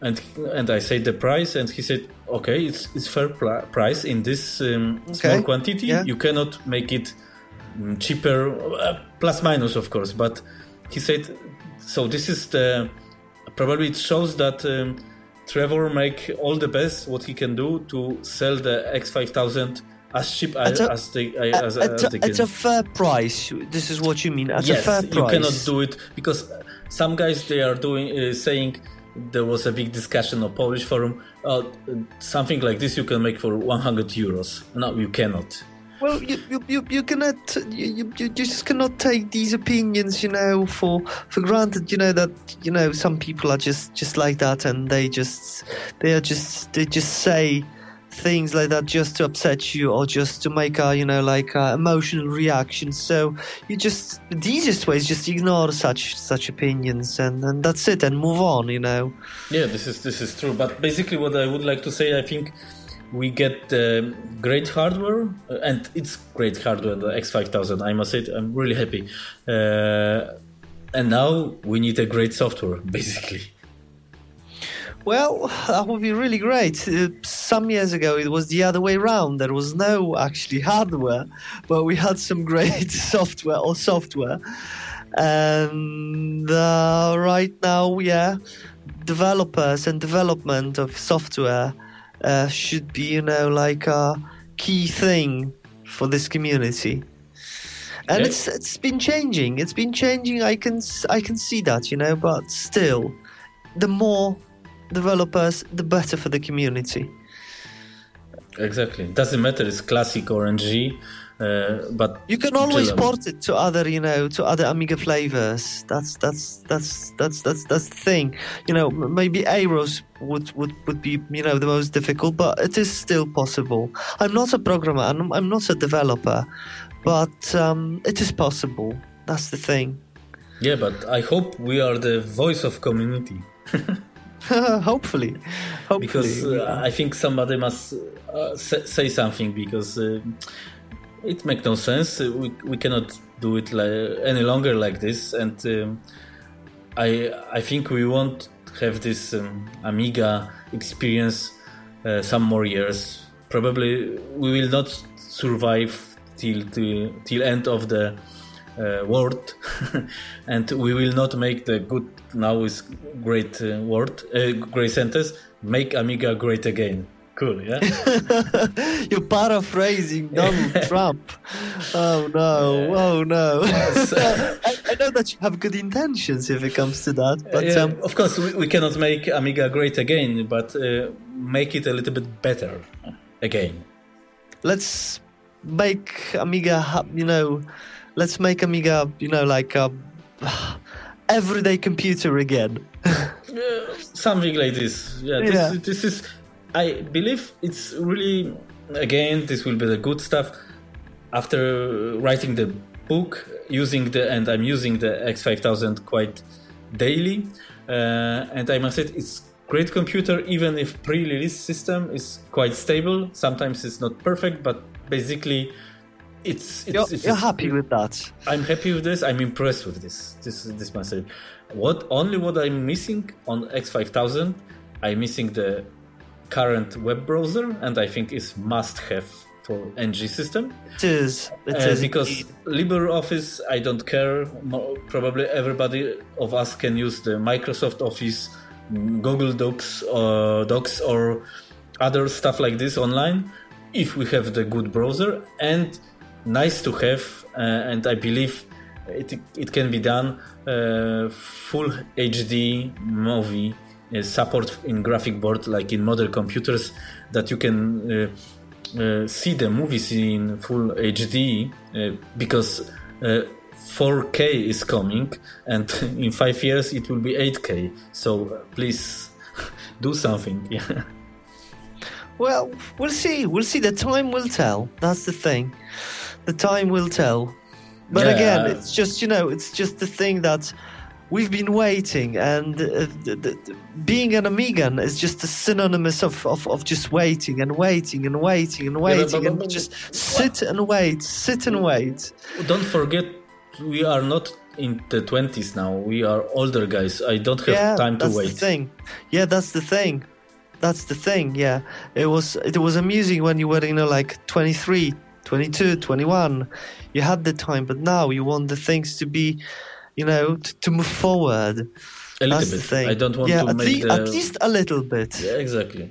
and and I said the price, and he said, okay, it's it's fair price in this um, okay. small quantity. Yeah. You cannot make it um, cheaper, uh, plus minus of course, but he said, so this is the probably it shows that. Um, Trevor make all the best what he can do to sell the X5000 as cheap as, a, as they, as, at, as they can. At a fair price. This is what you mean. At yes, a fair price. you cannot do it because some guys they are doing uh, saying there was a big discussion on Polish forum. Uh, something like this you can make for 100 euros. No, you cannot. Well, you, you, you, you cannot uh, you, you just cannot take these opinions, you know, for for granted. You know that you know some people are just just like that, and they just they are just they just say things like that just to upset you or just to make a you know like a emotional reaction. So you just the easiest way is just ignore such such opinions and and that's it and move on you know. Yeah this is this is true. But basically what i would like to say i think we get uh, great hardware uh, and it's great hardware the x5000 i must say i'm really happy. Uh, and now we need a great software <laughs> basically. Well that would be really great. Uh, some years ago it was the other way around. There was no actually hardware but we had some great <laughs> software or software. And uh, right now yeah developers and development of software uh, should be, you know, like a key thing for this community. And it's it's been changing. It's been changing. I can I can see that, you know. But still, the more developers, the better for the community. Exactly. Doesn't matter. It's classic or NG. Uh, but you can always port it to other, you know, to other Amiga flavors. That's that's that's that's that's that's the thing. You know, maybe AROS would would would be you know the most difficult, but it is still possible. I'm not a programmer. I'm, I'm not a developer, but um, it is possible. That's the thing. Yeah, but I hope we are the voice of community. <laughs> <laughs> hopefully, hopefully, because uh, I think somebody must uh, say something because uh, it makes no sense. We, we cannot do it like, any longer like this, and um, I I think we won't have this um, Amiga experience uh, some more years. Probably we will not survive till till, till end of the uh, world, <laughs> and we will not make the good now is great uh, word uh, great sentence. Make Amiga great again cool, yeah? <laughs> You're paraphrasing Donald <laughs> Trump. Oh no, oh no. <laughs> I, I, know that you have good intentions if it comes to that. But yeah, um, Of course, we, we, cannot make Amiga great again, but uh, make it a little bit better again. Let's make Amiga, you know, let's make Amiga, you know, like a <sighs> everyday computer again. something like this. Yeah, this, yeah. this is I believe it's really again this will be the good stuff. After writing the book, using the and I'm using the X5000 quite daily, uh, and I must say it's great computer even if pre-release system is quite stable. Sometimes it's not perfect, but basically it's, it's, you're, it's, you're happy with that. I'm happy with this. I'm impressed with this. This this myself. What only what I'm missing on X5000, I'm missing the current web browser, and I think is must have for ng system It is. It uh, is because. LibreOffice, I don't care. Probably everybody of us can use the Microsoft Office, Google Docs, or Docs, or other stuff like this online. If we have the good browser and nice to have, uh, and I believe it it can be done. Uh, full HD movie uh, support in graphic board, like in modern computers, that you can. Uh, uh, see the movies in full HD uh, because uh, 4K is coming, and <laughs> in five years it will be 8K. So please <laughs> do something. <laughs> Yeah. Well, we'll see. We'll see. The time will tell. That's the thing. The time will tell. But Yeah. again, it's just you know, it's just the thing that we've been waiting, and uh, the, the, being an Amigan is just a synonymous of, of, of just waiting and waiting and waiting and waiting but- and just sit and wait, sit and wait. Don't forget, we are not in the 20s now. We are older guys. I don't have yeah, time to that's wait. the thing. Yeah, that's the thing. That's the thing. Yeah, it was it was amusing when you were you know like 23, 22, 21. You had the time, but now you want the things to be, you know, to, to move forward. A little That's bit. the thing. I don't want yeah, to at, make lea- the. at least a little bit. Yeah, exactly.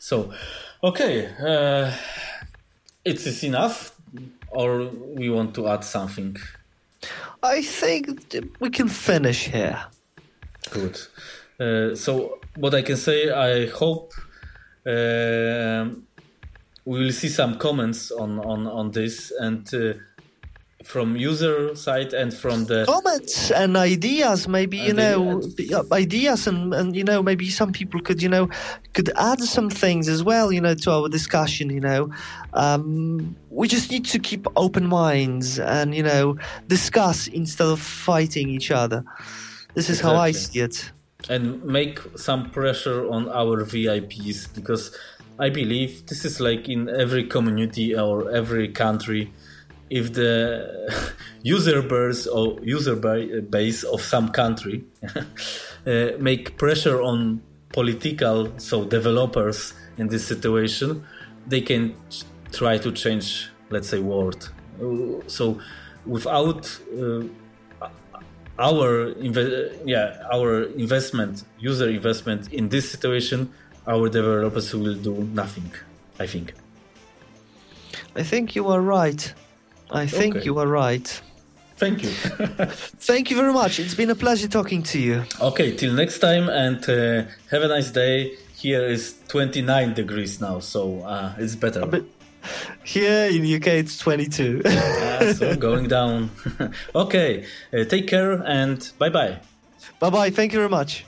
So, okay, uh, it is enough, or we want to add something. I think we can finish here. Good. Uh, so, what I can say, I hope um we will see some comments on on on this and. Uh, from user side and from the comments and ideas maybe you know the- ideas and, and you know maybe some people could you know could add some things as well you know to our discussion you know. Um, we just need to keep open minds and you know discuss instead of fighting each other. This is how i see it. And make some pressure on our VIPs because I believe this is like in every community or every country. If the <laughs> user base or user base of some country <laughs> uh, make pressure on political, so developers in this situation, they can try to change, let's say, world. Uh, So without uh, our yeah our investment user investment in this situation our developers will do nothing i think i think you are right i think Okay. you are right. Thank you. <laughs> Thank you very much. It's been a pleasure talking to you. Okay till next time and uh, have a nice day. Here is 29 degrees now so uh, it's better. Here in uk it's 22 <laughs> Ah, so going down. <laughs> Okay uh, take care and bye bye bye bye thank you very much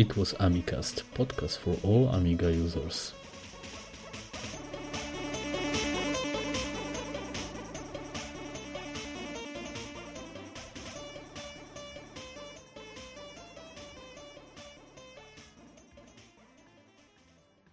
It was AMIcast, podcast for all Amiga users.